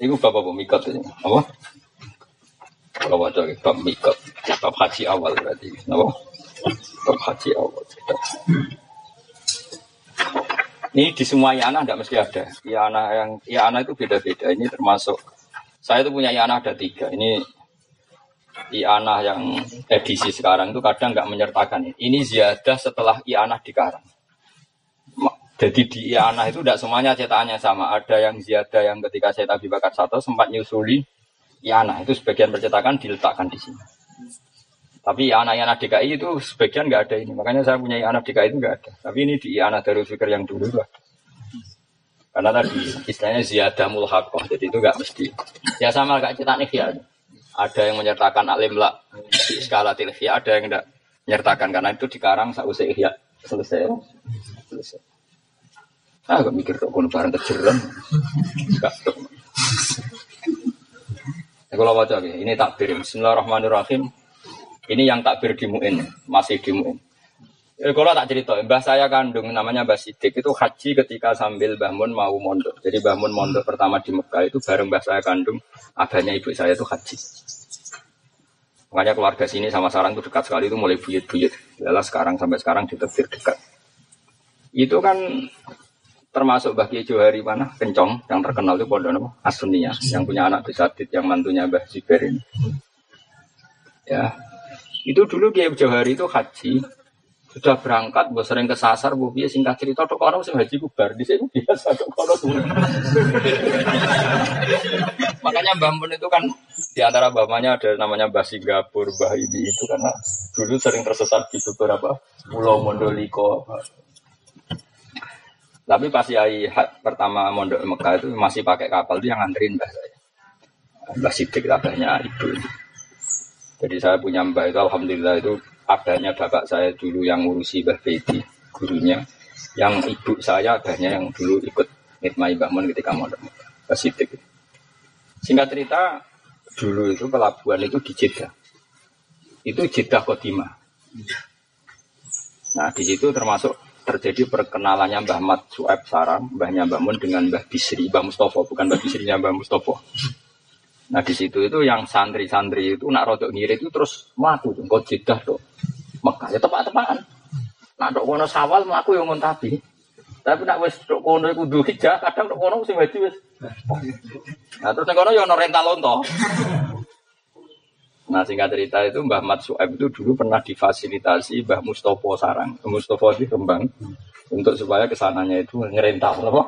Iku bapak bapak mikot ini. Apa? Kalau baca bab mikot, bab haji awal berarti. Apa? Bab haji awal. Ini di semua yana tidak mesti ada. Yana yang yana itu beda-beda. Ini termasuk saya itu punya yana ada tiga. Ini Iana yang edisi sekarang itu kadang nggak menyertakan ini. Ini ziyadah setelah Iana dikarang. Jadi di Iana itu tidak semuanya cetakannya sama. Ada yang ziyadah yang ketika saya Abi Bakar satu sempat nyusuli Iana itu sebagian percetakan diletakkan di sini. Tapi Iana Iana DKI itu sebagian nggak ada ini. Makanya saya punya Iana DKI itu nggak ada. Tapi ini di Iana Darul Fikir yang dulu lah. Karena tadi istilahnya ziyadah mulhakoh. Jadi itu nggak mesti. Ya sama kayak cetak ya. Ada yang menyertakan alim lah di skala tilfiyah, ada yang tidak menyertakan karena itu dikarang sausai ihya selesai. Selesai. Ah, gak mikir kok kono barang kejeran. Enggak. Ya, kalau baca ini takbir. Bismillahirrahmanirrahim. Ini yang takbir di muin, masih di muin. Eh, kalau tak cerita, mbah saya kandung namanya Mbah Sidik itu haji ketika sambil bangun mau mondok. Jadi bangun mondok pertama di Mekah itu bareng mbah saya kandung, abahnya ibu saya itu haji. Makanya keluarga sini sama sarang itu dekat sekali itu mulai buyut-buyut. Yalah sekarang sampai sekarang ditetir dekat. Itu kan termasuk bagi Johari mana kencong. Yang terkenal itu pondok Asunia yang punya anak Bisadit yang mantunya Mbah Ziber ini. Ya, itu dulu Kiai Johari itu haji. Sudah berangkat, gue sering kesasar, gue biasa singkat cerita, tuh orang sih haji kubar, di sini biasa tuh kalau Makanya Mbah Mun itu kan di antara bapaknya ada namanya Mbah Singapura, Mbah ini itu karena dulu sering tersesat di beberapa pulau Mondoliko. Tapi pas Yai pertama mondok Mekah itu masih pakai kapal itu yang nganterin Mbah saya. Mbah Sidik katanya itu. Jadi saya punya Mbah itu Alhamdulillah itu adanya bapak saya dulu yang ngurusi Mbah Bedi, gurunya. Yang ibu saya adanya yang dulu ikut ngitmai Mbah Mun ketika mau Mbah Sidik. Singkat cerita, dulu itu pelabuhan itu di Jeddah. Itu Jeddah Kodima. Nah, di situ termasuk terjadi perkenalannya Mbah Mat Sueb Sarang, Mbahnya Mbah Mun dengan Mbah Bisri, Mbah Mustofa, bukan Mbah Bisrinya Mbah Mustofa. Nah di situ itu yang santri-santri itu nak rodok ngirit itu terus melaku tuh, kau jedah tuh. Mekah ya tepat-tepatan. Nak dok kono sawal melaku yang ngontabi. Tapi nak wes dok kono itu kadang dok kono maju wes. Nah terus kono yang rental. Nah singkat cerita itu Mbah Mat Sueb itu dulu pernah difasilitasi Mbah Mustopo Sarang, Mustopo di Kembang untuk supaya ke sananya itu ngerental apa?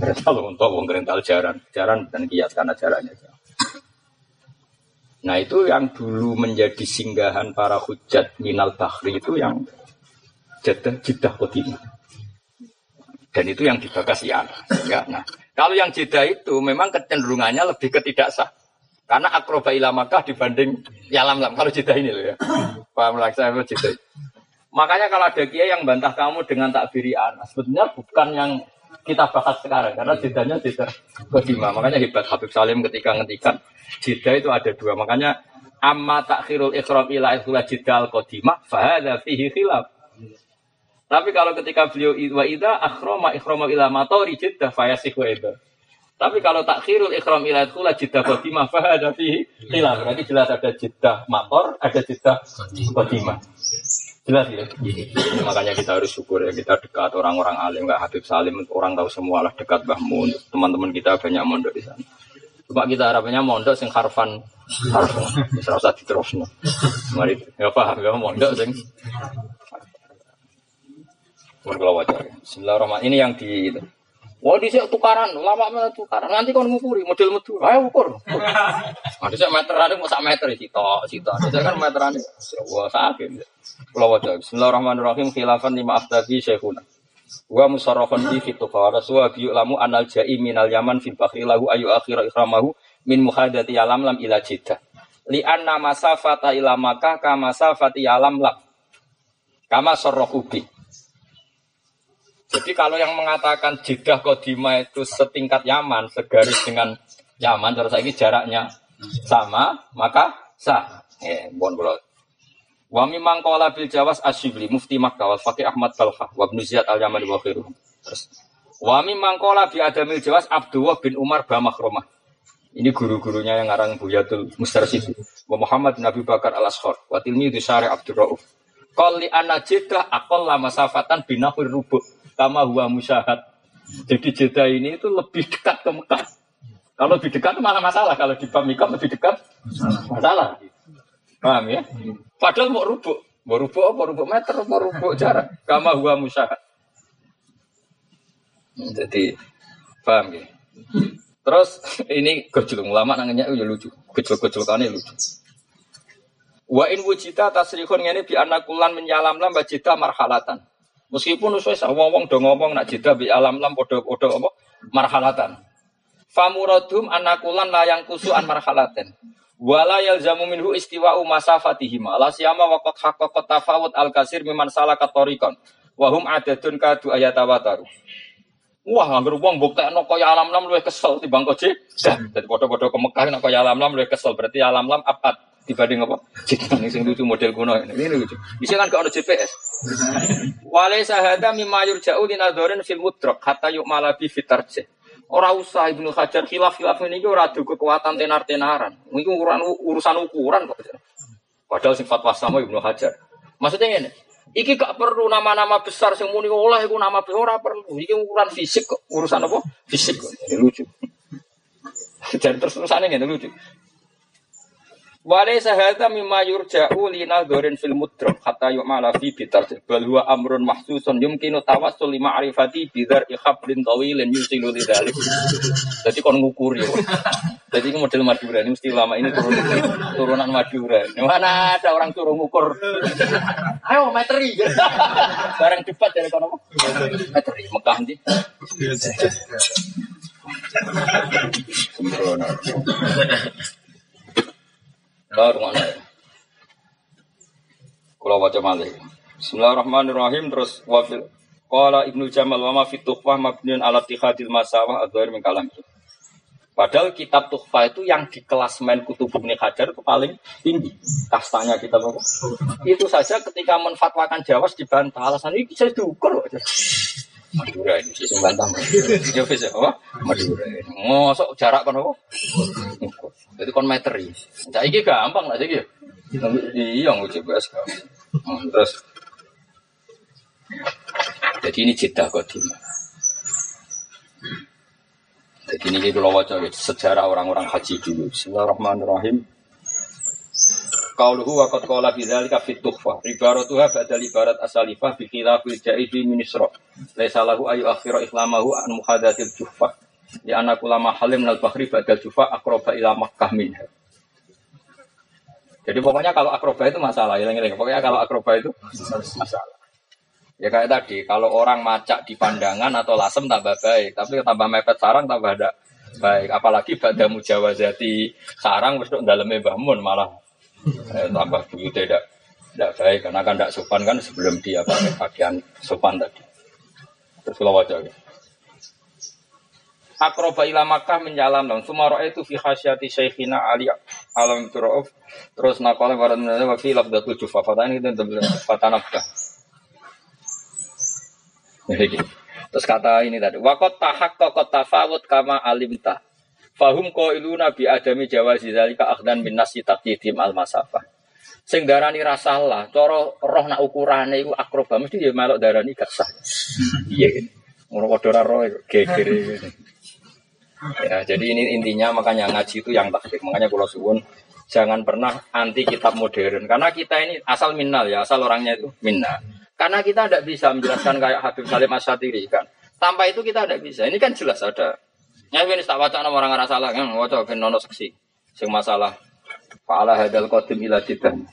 Ngerental untuk ngerental jaran, jaran dan kias karena jarannya. Nah itu yang dulu menjadi singgahan para hujat minal bahri itu yang jedah jedah kodimah. Dan itu yang dibakas ya. ya. Nah, kalau yang jeda itu memang kecenderungannya lebih ketidaksah. Karena akroba ilamakah dibanding yalam lam. Kalau jeda ini loh ya. Paham lah saya jeda. Makanya kalau ada kiai yang bantah kamu dengan takbiri anas, sebetulnya bukan yang kita bahas sekarang karena jedanya jeda kedima. Makanya hebat Habib Salim ketika ngetikan jeda itu ada dua. Makanya amma takhirul ikhram ila ikhla jidal qadimah fahadha fihi khilaf. Tapi kalau ketika beliau wa idza akhrama ikhrama ila matori jiddah fayasihu itu. Tapi kalau takhirul ikhram ila ikhla jiddah qadimah fahadha fihi khilaf. Berarti jelas ada jiddah mator, ada jiddah qadimah. Jelas ya. Jadi, makanya kita harus syukur ya kita dekat orang-orang alim nggak Habib Salim orang tahu semua lah dekat Bahmun teman-teman kita banyak mondok di sana. Cuma kita harapannya mondok sing harfan harfan bisa usah diterusno. Mari ya paham ya mondok sing wajar. Bismillahirrahmanirrahim. Ini yang di Wah di tukaran, lama mana tukaran. Nanti kau ngukuri model metu, ayo ukur. Ada sih meteran, mau sak meter sih toh, sih toh. Ada kan meteran, wah sakit. Kalau wajah. Bismillahirrahmanirrahim. Khilafan lima aftabi syekhuna. Wa musarrafan di fitu fawara suwa biyu lamu anal jai minal yaman fil bakri lahu ayu akhira ikramahu min muhadati alam lam ila jiddah. Li anna masafata ila makah kama masafati alam lam. Kama sorrohubi. Jadi kalau yang mengatakan Jeddah Kodima itu setingkat Yaman, segaris dengan Yaman, terus lagi jaraknya sama, maka sah. Eh, bon bolot. Wa mimang qala bil Jawas Asyibli Mufti Makkah wal Ahmad Balkha wa Ibnu Ziyad Al Yamani wa khairuhum. Terus wa mimang qala bi Adamil Jawas Abdullah bin Umar Bamakromah. Ini guru-gurunya yang ngarang Buyatul Mustarsyid. Wa Muhammad bin Abi Bakar al-Ashar. Wa tilmi Syari Abdul Rauf. Qali anna akol lama safatan binahur rubuk. Kama huwa musyahad. Jadi jeda ini itu lebih dekat ke Mekah. Kalau lebih dekat malah masalah. Kalau di Pamikam lebih dekat masalah. Paham ya? Padahal mau rubuk. Mau rubuk apa? Rubuk meter, mau rubuk jarak. Kama huwa musyahad. Jadi, paham ya? Terus ini gojol ulama nangnya ya lucu. Gojol-gojol kane lucu. Wa in wujita tasrihun ngene bi anakulan menyalam lam wajita marhalatan. Meskipun wis wong-wong do ngomong nak jeda bi alam lam padha-padha apa marhalatan. Famuradum anakulan layang kusuan marhalaten. Wala yalzamu minhu istiwa'u masafatihim. La siyama waqat haqqaqat tafawut al-kasir miman salaka tariqan. Wa hum adadun kadu ayatawataru. Wah, anggar wong mbuktekno kaya alam lam luwih kesel timbang koje. Dadi padha-padha ke Mekah nek kaya alam lam luwih kesel. Berarti alam lam apa dibanding apa? Jidan sing lucu model kuno ini. Lucu. Bisa kan ono GPS. Wale sahada mimma yurja'u linadzorin fil mudrak hatta yu'mala bi fitarje. Ora usah Ibnu Hajar khilaf-khilaf ini ora adu kekuatan tenar-tenaran. Ini urusan urusan ukuran kok. Padahal sing fatwa sama Ibnu Hajar. Maksudnya ini, Iki gak perlu nama-nama besar sing muni oleh iku nama besar perlu. Iki ukuran fisik kok. Urusan apa? Fisik kok. Ini lucu. Jadi terus terusannya ini lucu. Wale sahata mimma yurja'u li nadzorin fil mudrak hatta yu'mala fi bitar bal huwa amrun mahsusun yumkinu tawassul li ma'rifati bidar ikhablin tawilin yusilu lidzalik. Jadi kon ngukuri. Jadi ini model Madura ini mesti lama ini turun, turunan Madura. Mana ada orang turun ngukur? Ayo meteri. Barang debat dari kono. Meteri Mekah nanti. Sembrono. Lah. Kalau baca malih. Bismillahirrahmanirrahim terus wafil Qala Ibnu Jamal wa ma fi tuhfah mabniun ala tihadil masawah adzair min kalam. Padahal kitab tuhfah itu yang di kelas main kutub Ibnu Hajar itu paling tinggi kastanya kita apa? Itu saja ketika menfatwakan Jawas dibantah alasan ini bisa diukur. Madura ini sih bantah. Ya wis apa? Madura. Mosok jarak kan apa? Jadi kon meteri. Saiki gampang lah saiki. Iya nguji bahas Terus jadi ini jeda kodim. Jadi ini kalau wajah sejarah orang-orang haji dulu. Bismillahirrahmanirrahim. Qauluhu wa qad qala fi dzalika fit tuhfah. Ibaratuha badal ibarat asalifah bi khilafil jaidi min isra. Laisa lahu ayu akhira ikhlamahu an muhadatil juhfah. Ya anak ulama halim nal bahri badal jufa akroba ila Makkah minha. Jadi pokoknya kalau akroba itu masalah, ya, pokoknya kalau akroba itu masalah. Ya kayak tadi, kalau orang macak di pandangan atau lasem tambah baik, tapi tambah mepet sarang tambah ada baik. Apalagi pada mujawazati sarang wis dalamnya bangun malah eh, tambah buyut tidak tidak baik karena kan tidak sopan kan sebelum dia pakai pakaian sopan tadi. Terus kalau wajah gitu akroba ila Makkah menjalam dong. Sumaro itu fi khasyati syekhina Ali alam turuf. Terus nakole warat menjadi wa fi lafdatul jufa. Fatani itu fatanabka. Terus kata ini tadi, wakot tahak kokot tafawut kama alimta. Fahum ko ilu nabi adami jawazi zalika akhdan bin nasi takjidim al masafah. Sing darani rasalah, coro roh nak ukurane iku akroba mesti ya melok darani gak sah. Iya gitu. Ngono padha roh geger. Ya, jadi ini intinya makanya ngaji itu yang takdir. Makanya kalau suwun jangan pernah anti kitab modern karena kita ini asal minnal ya, asal orangnya itu minna. Karena kita tidak bisa menjelaskan kayak Habib Salim Asyatiri kan. Tanpa itu kita tidak bisa. Ini kan jelas ada. Ya ini tak baca nama orang ngerasa salah kan, waca ben nono seksi. Sing masalah Fa'ala hadal qadim ila jidan.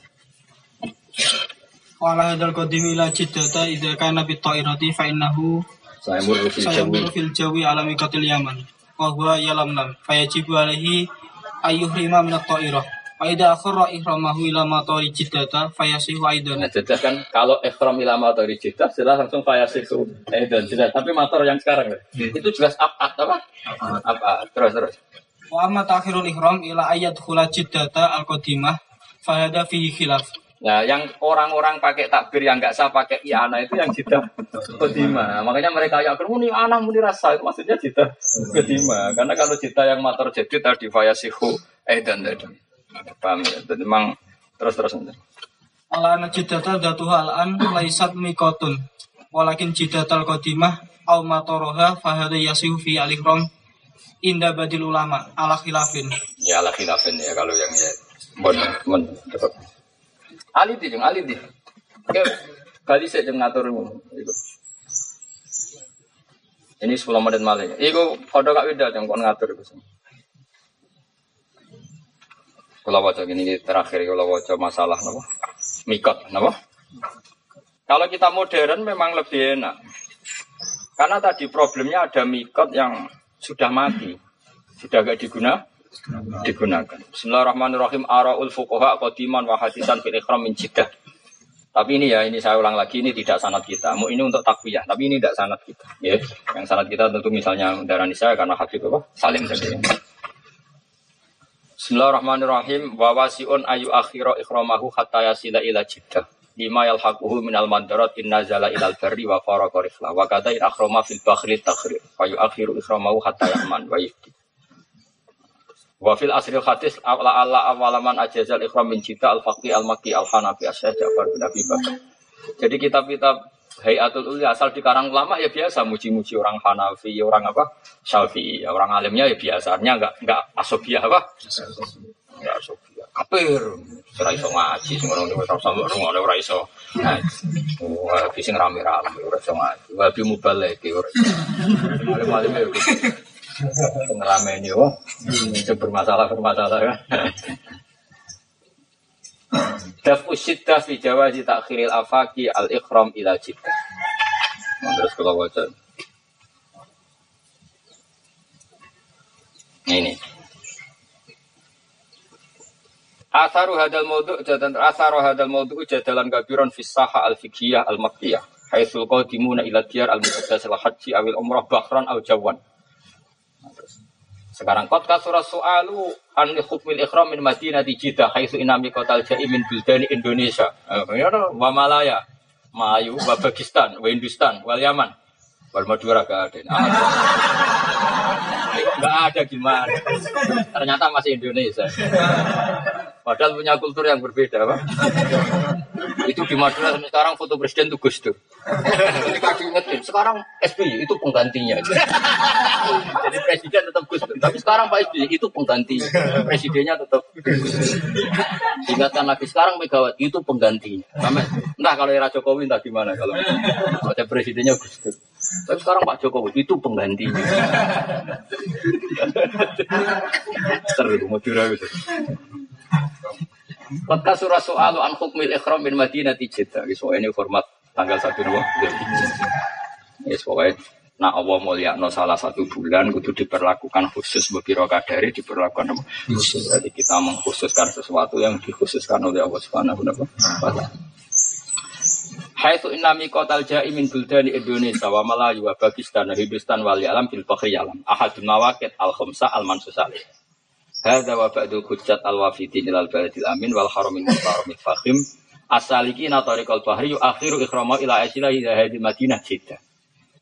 Fa'ala hadal qadim ila jiddata idza kana bi ta'irati fa innahu Sayamur fil jawi. fil jawi alami qatil yaman wa huwa yalamlam fayajibu alaihi ayyuhrima min at-ta'irah fa idza akhara ihramahu ila matari jiddata fayasihu aidan Nah, kan kalau ikhram ila matari jidah jelas langsung fayasihu aidan jelas. Tapi motor yang sekarang itu jelas apa apa? Apa? Terus terus. wa amma ta'khirul ihram ila ayyadkhula jiddata al-qadimah fa hada fihi khilaf Nah, yang orang-orang pakai takbir yang nggak sah pakai iana itu yang jidah kedima. Makanya mereka yakin muni anak muni rasa itu maksudnya jidah kedima. Karena kalau jidah yang mater jadi tadi fayasihu eh dan tadi. Paham ya? Dan memang terus terus nanti. Alana jidata datuha al-an laisat mikotun. Walakin jidatal kodimah au matoroha fahada yasihu fi alikrom indah badil ulama ala khilafin. Ya ala khilafin ya kalau yang ya. Bon, bon, tetap. Ali di, jeng Ali di. Oke, kali saya jeng ngatur. Ini 10 menit malah. Iku foto kak Wida jeng kon ngatur iku. Kalau wajah gini terakhir kalau wajah masalah nopo mikot nopo. Kalau kita modern memang lebih enak. Karena tadi problemnya ada mikot yang sudah mati, sudah gak diguna, digunakan. Bismillahirrahmanirrahim. Araul fuqaha qadiman wa hadisan fil ikhram min. Tapi ini ya, ini saya ulang lagi, ini tidak sanat kita. Mau ini untuk takwiyah, tapi ini tidak sanat kita. Ya, yang sanat kita tentu misalnya darah saya karena Habib apa? Salim tadi. Bismillahirrahmanirrahim. Wa wasiun ayu akhira ikhramahu hatta yasila ila jiddah. Lima yalhaquhu minal mandarat inna zala ilal barri wa farqa rifla. Wa kata in akhrama fil bakhri takhrir. Wa yu akhiru ikhramahu hatta yaman wa yifti. Wa fil asril hadis ala ala awalaman ajazal ikhram min cita al faqih al maki al hanafi asyad Ja'far bin Abi Bakar. Jadi kitab-kitab Hayatul Uli asal di karang lama ya biasa muji-muji orang Hanafi, orang apa? Syafi'i, orang alimnya ya biasanya enggak enggak asobiah apa? Enggak asobiah. Kapir, ora iso ngaji, sing ngono wis ora sampe ngono ora iso. Wah, sing rame-rame ora iso ngaji. Wabi mubalek ora. Alim-alim ya pengalaman ini oh itu bermasalah bermasalah kan Daf usyiddah fi jawazi takhiril afaki al ikhram ila jiddah. Terus kalau baca ini. Asaru hadal maudu jadan asaru hadal maudu jadalan kabiron fi saha al fiqhiyah al makkiyah. Haitsul qadimuna ila diyar al muqaddas al haji awil umrah bahran al jawan. Sekarang kot surah soalu an hukmil ikhram min Madinah di Jeddah haitsu inami kotal jai min bildani Indonesia. Ya wa Malaya, Mayu, wa Pakistan, wa Hindustan, wa Yaman. Wal Madura gak ada. Gak ada gimana. Ternyata masih Indonesia. Padahal punya kultur yang berbeda, Pak. itu di Madura sekarang foto presiden itu Gus Dur. Ketika diingetin, sekarang SBY itu penggantinya. Jadi presiden tetap Gus Dur, tapi sekarang Pak SBY itu penggantinya. Presidennya tetap Gus Ingatkan lagi sekarang Megawati itu penggantinya. Sampai, entah kalau era Jokowi entah gimana kalau ada presidennya Gus Dur. Tapi sekarang Pak Jokowi itu penggantinya. Seru Madura gitu. Maka surah soal an hukmil ikhram bin Madinah Jeddah. So ini format tanggal satu dua. Ya pokoknya Nah Allah no salah satu bulan kudu diperlakukan khusus beberapa kadari diperlakukan khusus. Jadi kita mengkhususkan sesuatu yang dikhususkan oleh Allah Subhanahu wa taala. Hai tu inami kotal jai min buldani Indonesia wa Melayu wa Pakistan wa Hindustan wal alam bil alam. Ahadul mawakit al khamsa al mansus Hada wa ba'du hujjat al-wafidin ilal baladil amin wal haramin mutaromil fahim Asaliki na tariqal bahri akhiru ikhrama ila asila ila hadil madinah jiddah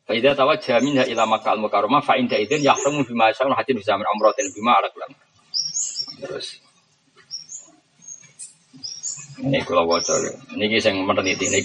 Faidah tawajjah minha ila maka al-mukarramah fa inda idin yahramu bima yasa'un hadin bisa min umratin bima ala kulam Terus. Ini kalau bocor Ini yang meneliti ini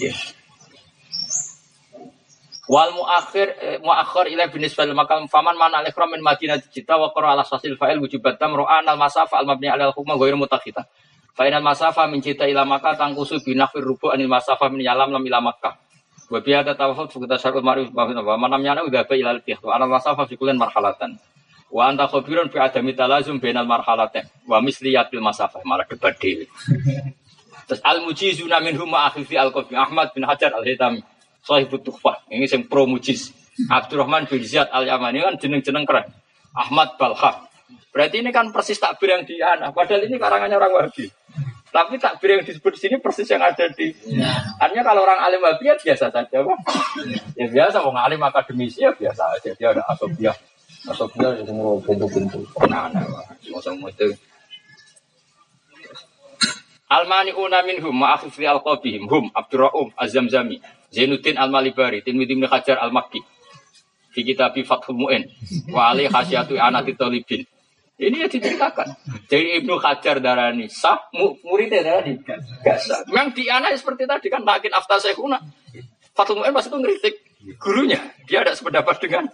Wal muakhir eh, muakhir ila binisbal makam faman mana al min Madinah cita wa qara ala sasil fa'il wujubat tam ru'an al masafa al mabni ala al hukma ghairu mutakhita. Fa inal masafa min cita ila Makkah tangkusu binafir rubu anil masafa min yalam lam ila Makkah. Wa bi hada tawafut syarul ma'ruf wa wa man lam yana udha ila al wa anal masafa fi kullin marhalatan. Wa anta khabirun fi adami talazum bainal marhalatain wa misliyatil masafa malah debat Terus al mujizuna minhum ma'akhil fi al Ahmad bin Hajar al-Hitami. Sahibut Tuhfah. Ini yang pro mujis. Abdurrahman bin Ziyad al Yamani kan jeneng-jeneng keren. Ahmad Balha. Berarti ini kan persis takbir yang di Ana. Padahal ini karangannya orang Wahabi. Tapi takbir yang disebut di sini persis yang ada di. Artinya kalau orang alim Wahabi ya biasa saja, Pak. Ya biasa, mau alim akademisi ya biasa aja. Dia ada asobiah. Asobiah itu semua bentuk-bentuk. Nah, nah, semua itu. Almani una minhum ma'akhif li alqabihim hum Abdurra'um Az-Zamzami Zainuddin Al-Malibari Tirmidzi bin Hajar Al-Makki fi kitab Fathul Mu'in wa ali khasyatu anati talibin ini ya diceritakan. Jadi Ibnu Hajar darani sah, muridnya darani gak. Memang di anak seperti tadi kan makin afta syekhuna. Fatul Mu'in pas itu ngeritik gurunya. Dia ada sependapat dengan.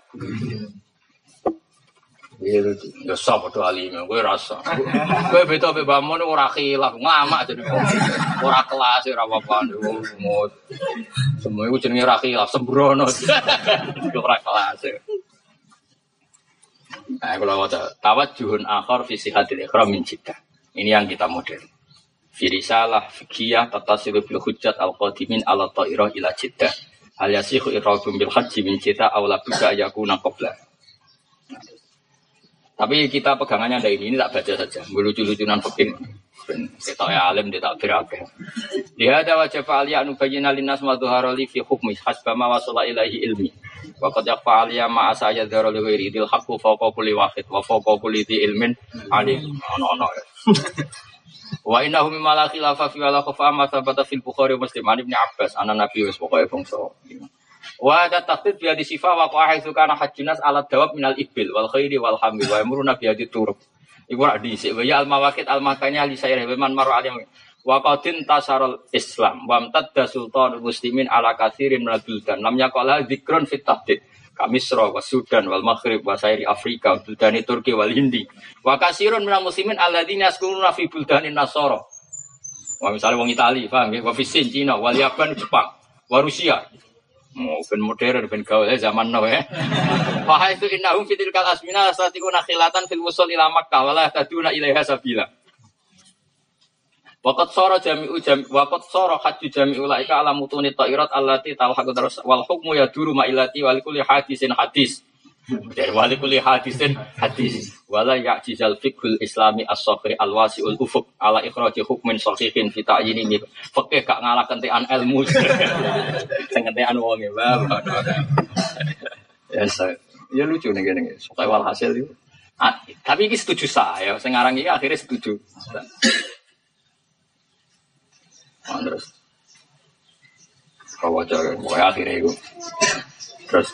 Ya sah pada alim, gue rasa. Gue beda beda bangun ora khilaf, ngamak jadi ora kelas ora apa-apa. Semua itu jenenge ora khilaf, sembrono. Ora kelas. Nah, kalau wajah tawat juhun akhor visi hadir ikhram min Ini yang kita model. Firisalah fikiyah tatasilu bil hujjat al qadimin ala ta'irah ila jiddah. Hal yasihu irrabum bil haji min jiddah awla buka yakuna. Tapi kita pegangannya ada ini, ini tak baca saja. Lucu-lucunan fikih. Kita ya alim dia tak berakeh. Dia ada wajah fa'aliyah nubayyina linnas ma dhuharoli fi hukmi hasbama wasula ilahi ilmi. Wa qad yaqa aliya ma asaya li ghairi dil haqqu wahid wa ilmin alim. Ono ono ya. Wa innahu mimma la khilafa fi wala khafa ma thabata fil Bukhari wa Muslim an Ibnu Abbas ana Nabi. Wa ada tahdid bi hadis sifa wa qa'a haitsu kana hajjunas ala dawab minal ibil wal khairi wal hamil wa yamuruna bi hadis turuk. Iku rak dhisik wa ya al mawaqit al makanya li sayri man maru alim wa qadin islam wa amtadda sultan muslimin ala katsirin minal buldan lam yaqala dzikrun fit tahdid Kamisra wa Sudan wal Maghrib wa Sairi Afrika wa buldani Turki wal Hindi wa kasirun minal muslimin alladzina yaskununa fi buldani Nasara Wah misalnya wong Itali, paham ya? Wa Fisin, Cina, wal Yaban, Jepang, wa Rusia. Mau ben modern, ben gaul zaman now ya. Wahai itu innahum fitil kal asmina asatikuna khilatan fil musul ila Makkah wala taduna ilaiha sabila. Wakat soro jami'u jami wakat soro haji jami'u laika ala mutuni ta'irat allati talhaqu terus wal hukmu ya duru ma'ilati wal kulli hadisin hadis. Dari wali kulli hadisin hadis. Wala ya'jizal fiqhul islami as-sahih al-wasi'ul ufuk ala ikhraji hukmin sahihin fi ta'yini ini. Fikih gak ngalah kentean ilmu. Sing kentean wong e. Ya, ya lucu nih gini. Supaya walhasil itu. Ah, tapi ini setuju saya. Sekarang ini akhirnya setuju. Terus kau baca akhirnya itu terus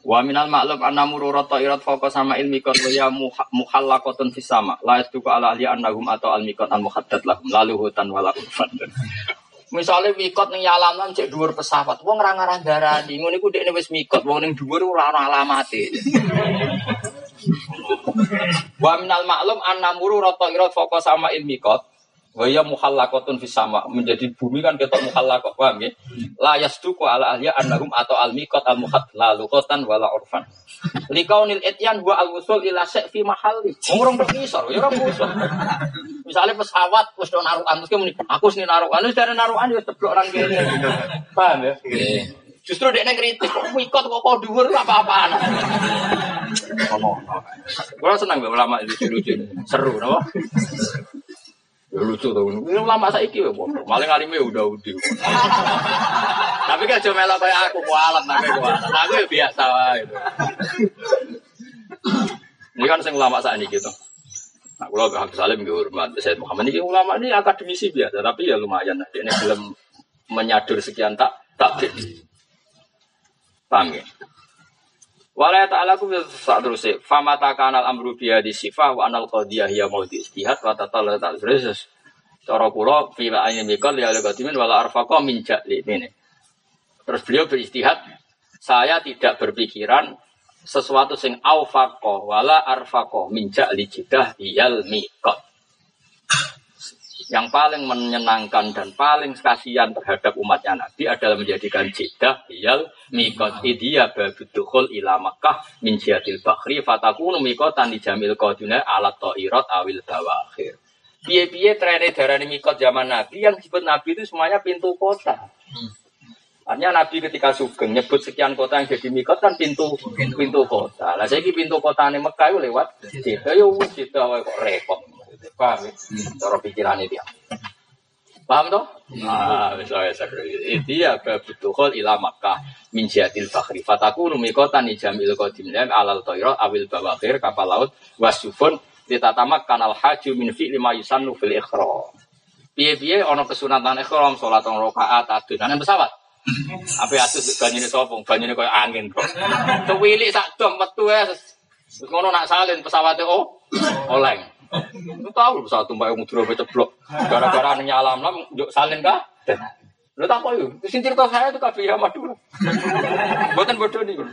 Wa minal ma'lum anna murura ta'irat fawqa sama ilmi kon wa ya muhallaqatun fis sama la yastuku ala ahli annahum atau al mikot al muhaddad lahum lalu hutan wala urfan. Misalnya mikot ning yalaman cek dhuwur pesawat, wong ora ngarah darani, ngono iku dekne wis mikot, wong ning dhuwur ora ana alamate. Wa minal ma'lum anna murura ta'irat fawqa sama ilmi kot Waya muhallakotun fis sama menjadi bumi kan ketok muhallakot paham ya? La yasduku ala ahliya annahum atau al miqat al muhad la luqatan wala urfan. Likaunil etyan wa al wusul ila fi mahalli. Ngurung berpisor ya ora musuh. Misalnya pesawat wis do narukan terus muni aku sini narukan wis dari narukan ya teblok orang kene. Paham ya? Justru dia kritis, kok mikot kok kok dhuwur apa-apaan. Gue senang ulama itu lucu, seru, no? Ya lucu tuh. Ini lama saya iki bodoh. Maling alime udah udah. Tapi kan cuma melok kayak aku kualat tapi kualat. Aku ya biasa lah itu. Ini kan sing ulama saat ini gitu. Nah, kalau Habib Salim gue hormat, saya Muhammad ini ulama ini akademisi biasa, tapi ya lumayan. Nah, ini belum menyadur sekian tak tak Paham ya? Wala ta'ala ku saat terus fama takanal amru biya di sifah wa anal qadiyah ya mau istihad wa tatala tak terus. Cara kula fi ayin mikal ya qadimin wala arfaqa min ja'li ini. Terus beliau beristihad saya tidak berpikiran sesuatu sing aufaqo wala arfaqo min ja'li jidah iyal mikot yang paling menyenangkan dan paling kasihan terhadap umatnya Nabi adalah menjadikan jidah iyal mikot idia babudukhul ila Makkah min jihadil bakhri fatakunu mikotan di jamil koduna alat to'irot awil bawakhir. Biye-biye trene darani mikot zaman Nabi yang disebut Nabi itu semuanya pintu kota. Artinya Nabi ketika sugeng nyebut sekian kota yang jadi mikot kan pintu pintu kota. Lah saya pintu kota ini Mekah lewat Jeddah wis Jeddah kok repot. Paham ya? Cara pikiran itu ya. Paham toh? Nah, misalnya itu ya babutukhul ila Makkah min jihadil fakhri. Fatakunu mikotan ijamil qadim alal toiro awil bawakhir kapal laut wasufun ditatamak kanal haju min fi lima yusannu fil ikhra. Piye-piye ana kesunatan ikhram salat rong rakaat adunan pesawat. Apa atut banyune sapa? Banyune koyo angin kok. Sak dom metu wis. Ngono nak salin pesawatnya oh oleng. Lu tahu pesawat tumpah yang mudro ceblok. Gara-gara nyalam lam juk salin kah? Lu tak kok yuk. Sing cerita saya itu kabeh ya Madura. Mboten bodoh niku.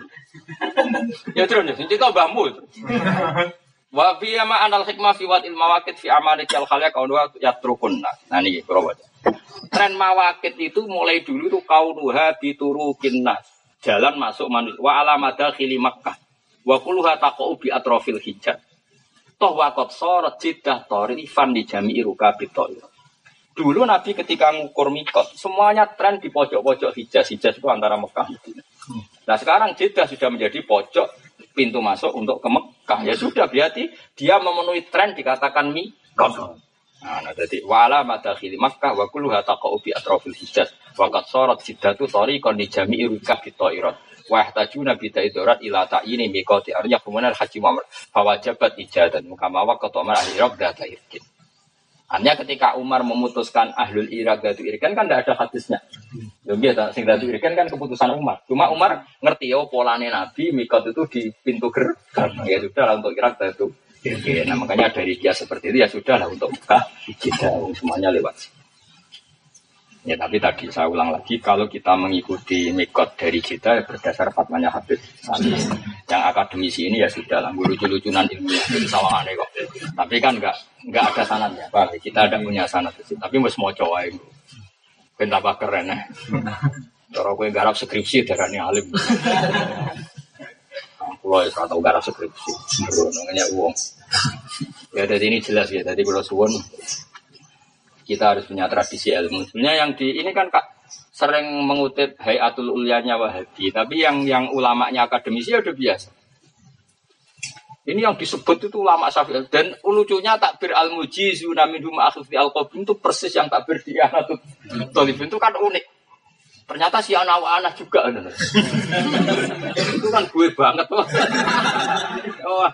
Ya terus ya, sing cerita itu. Wa fi ma anal hikmah fi wat ilmawakit fi amali kal khalya kaunwa yatrukunna. Nah niki kula baca. Tren mawakit itu mulai dulu tuh kaunuha biturukin nas. Jalan masuk manusia. Wa alamada khili Makkah. Wa kulluha taqau bi atrofil hijab. Toh wakot sorot jidah torifan di jami'i rukabi Dulu Nabi ketika ngukur mikot, semuanya tren di pojok-pojok hijaz. Hijaz itu antara Mekah. Nah sekarang Jeddah sudah menjadi pojok pintu masuk untuk ke Mekah. Ya sudah berarti dia memenuhi tren dikatakan mikot. Nah, nah jadi wala madakhili Makkah wa kulluha taqa'u bi atrafil hijaz. Waqad sarat siddatu tariqan li jami'i rukab bi ta'irat. Wa yahtajuna bi ta'irat ila ta'yini miqati arya kemudian haji Muhammad. Fawajabat ijadan mukama wa qatama ahli data irkin. Hanya ketika Umar memutuskan ahlul irak datu irkan kan tidak ada hadisnya. Ya biasa, sing datu irkan kan keputusan Umar. Cuma Umar ngerti ya polane Nabi mikot itu di pintu gerbang. Ya sudah untuk irak datu irkan. Nah makanya dari dia seperti itu ya sudah lah untuk buka kita semuanya lewat. Ya tapi tadi saya ulang lagi kalau kita mengikuti mikot dari kita ya berdasar fatwanya Habib Salis. Yang akademisi ini ya sudah lah lucu-lucunan ilmiah itu sama aneh kok. Tapi kan enggak enggak ada sanatnya, Pak. Kita ada punya sanat itu. Tapi mesti mau coba itu. Ben keren ya. Cara gue garap skripsi darahnya alim. Kalau ya tahu garap skripsi, namanya uang. Ya jadi ini jelas ya. Tadi kalau suwon kita harus punya tradisi ilmu. Sebenarnya yang di ini kan kak sering mengutip Hayatul Ulyanya Wahabi, tapi yang yang ulamanya akademisi ya udah biasa. Ini yang disebut itu ulama Syafi'i dan lucunya takbir al mujiz minhum akhfi al itu persis yang takbir di Anatul Talib itu kan unik. Ternyata si anak-anak juga. itu kan gue banget. Oh,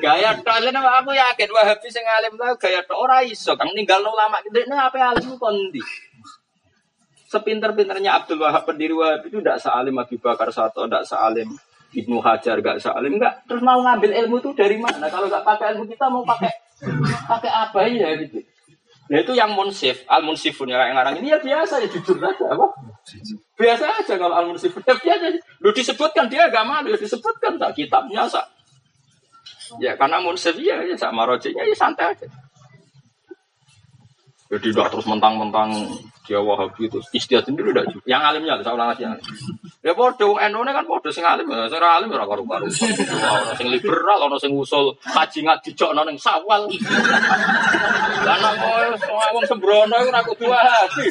gaya kalian aku yakin Wahabi sing alim lah gaya tok ora iso kang ninggal ulama nah apa alim kondi. Sepinter-pinternya Abdul Wahab pendiri Wahab itu tidak sealim Abi Bakar Sato, tidak sealim Ibnu Hajar, gak sealim, enggak. Terus mau ngambil ilmu itu dari mana? Kalau nggak pakai ilmu kita mau pakai pakai apa ya gitu. Nah itu yang munsif, al munsifun ya yang orang ini ya biasa ya jujur aja apa? Biasa aja kalau al munsifun ya biasa. Lu disebutkan dia agak malu, ya disebutkan tak kitabnya sak. Ya karena munsif ya, ya sama rojinya ya santai aja. Jadi udah terus mentang-mentang dia wahabi itu istiadat sendiri udah juga. Yang alimnya, saya ulang lagi yang Ya bodoh, eno kan bodoh sing alim, ya. saya alim ya karu karu. Orang sing liberal, orang sing usul kaji nggak dijok noneng sawal. Karena mau wong sembrono itu aku dua hati.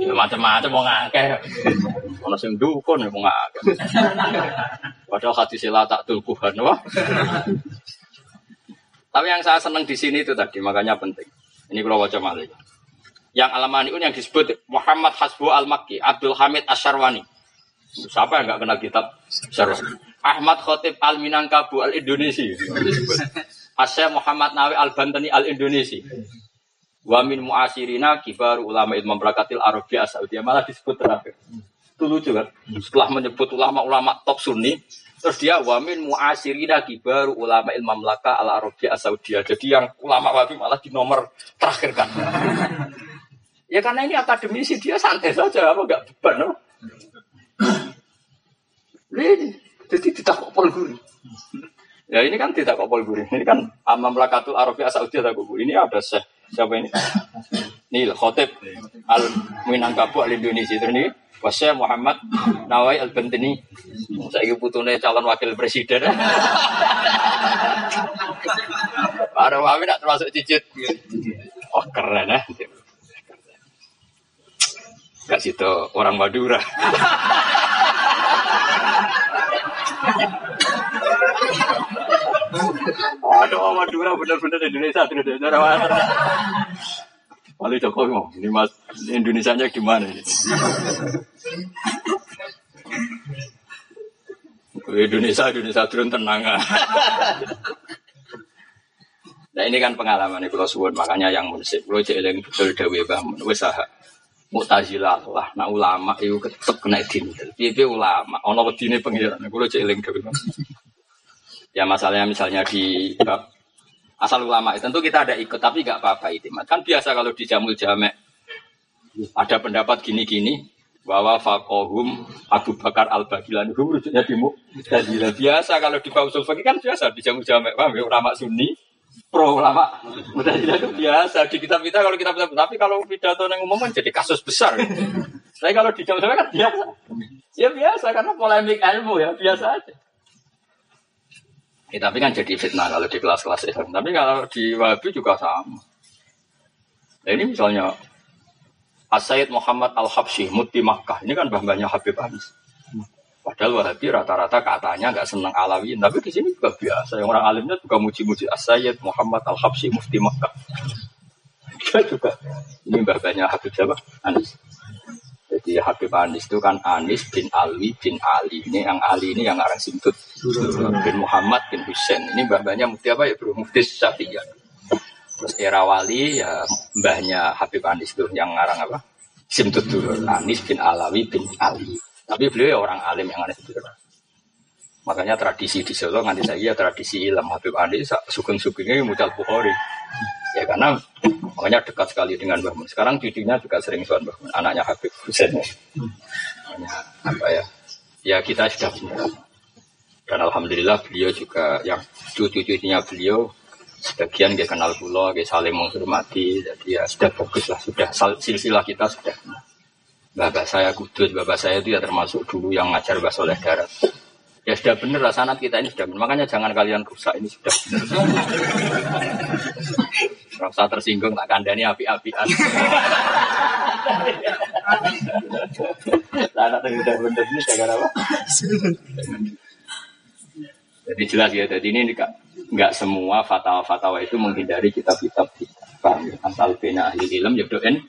Ya macam-macam mau ngakeh. Orang sing dukun mau ngakeh. Padahal hati sila tak tulkuhan, wah. Tapi yang saya senang di sini itu tadi, makanya penting. Ini kalau wajah malik. Yang alamani yang disebut Muhammad Hasbu Al-Makki, Abdul Hamid Asyarwani. Siapa yang nggak kenal kitab Asyarwani? Ahmad Khotib Al-Minangkabu Al-Indonesi. Asya Muhammad Nawi Al-Bantani Al-Indonesi. Wa min muasirina kibar ulama ilmu berakatil Arabia Saudi malah disebut terakhir. Itu lucu kan? Setelah menyebut ulama-ulama top sunni, Terus dia wamin muasirina kibaru ulama ilmu melaka ala Arabia Saudi. Jadi yang ulama wabi malah di nomor terakhir kan. ya karena ini akademisi dia santai saja apa enggak beban no? Ini jadi tidak guri. Ya ini kan tidak kopol guri. Ini kan amam lakatul Arabia Saudi ada guru. Ini ada siapa ini? Nih Khotib Al Minangkabau Al Indonesia. Terus ini Wasya Muhammad Nawai Al Bentini. Saya putune calon wakil presiden. Ada wawi nak termasuk cicit. Oh keren ya. Gak situ orang Madura. Aduh, Madura benar-benar Indonesia, Indonesia. Wali Jokowi mau, ini mas Indonesia nya gimana ini? Indonesia Indonesia turun tenang Nah ini kan pengalaman kalau suwun makanya yang munsif. Kalau jeeling betul dewi bangun, wes sah. Mu'tazilah lah, nah ulama itu tetep kena dintel. Piye ulama, ono wedine pengiran. Kalau jeeling dewi bangun. Ya masalahnya misalnya di asal ulama tentu kita ada ikut tapi nggak apa-apa itu kan biasa kalau di jamul jamek ada pendapat gini-gini bahwa fakohum Abu Bakar al Bagilan itu rujuknya di Mu'tazilah biasa kalau di Pausul Fakih kan biasa di jamul jamek paham ya? Ulama Sunni pro ulama Mu'tazilah itu biasa di kitab kita kalau kita tapi kalau pidato yang umum kan jadi kasus besar. Tapi kalau di jamul jamek kan biasa. Ya biasa karena polemik ilmu ya biasa aja Ya, tapi kan jadi fitnah kalau di kelas-kelas Islam. Tapi kalau di Wahabi juga sama. Nah, ini misalnya As-Sayyid Muhammad Al-Habsyi, Muti Makkah. Ini kan bambahnya Habib Anis. Padahal Wahabi rata-rata katanya nggak senang alawiin. Tapi di sini juga biasa. Yang orang alimnya juga muji-muji As-Sayyid Muhammad Al-Habsyi, Mufti Makkah. Dia juga. Ini bambahnya Habib siapa? Anis. Jadi Habib Anis itu kan Anis bin Ali bin Ali. Ini yang Ali ini yang arang simtut. Bin Muhammad bin Husain. Ini mbahnya mufti apa ya bro? Mufti Syafi'iyah. Terus era wali ya mbahnya Habib Anis itu yang ngarang apa? Simtut dulu. Anis bin Alawi bin Ali. Tapi beliau ya orang alim yang Anis itu. Makanya tradisi di Solo nanti saya tradisi ilmu Habib Anis sugeng-sugengnya mucal Bukhari. Ya karena makanya dekat sekali dengan Mbah Mun. Sekarang cucunya juga sering soal Mbah Mun, anaknya Habib Husain. Makanya apa ya? Ya kita sudah punya. Dan alhamdulillah beliau juga yang cucu-cucunya beliau sebagian dia kenal pulau, dia saling menghormati, jadi ya sudah fokus lah, sudah silsilah kita sudah. Bapak saya kudus, bapak saya itu ya termasuk dulu yang ngajar bahasa oleh darat. Ya sudah benar lah sanat kita ini sudah benar. Makanya jangan kalian rusak ini sudah benar. Rasa tersinggung tak kandani api-apian. Sanat yang sudah benar ini gara apa? Jadi jelas ya, jadi ini enggak, enggak semua fatwa-fatwa itu menghindari kitab-kitab kita. Paham ya? Asal bina ahli ilm ya doen.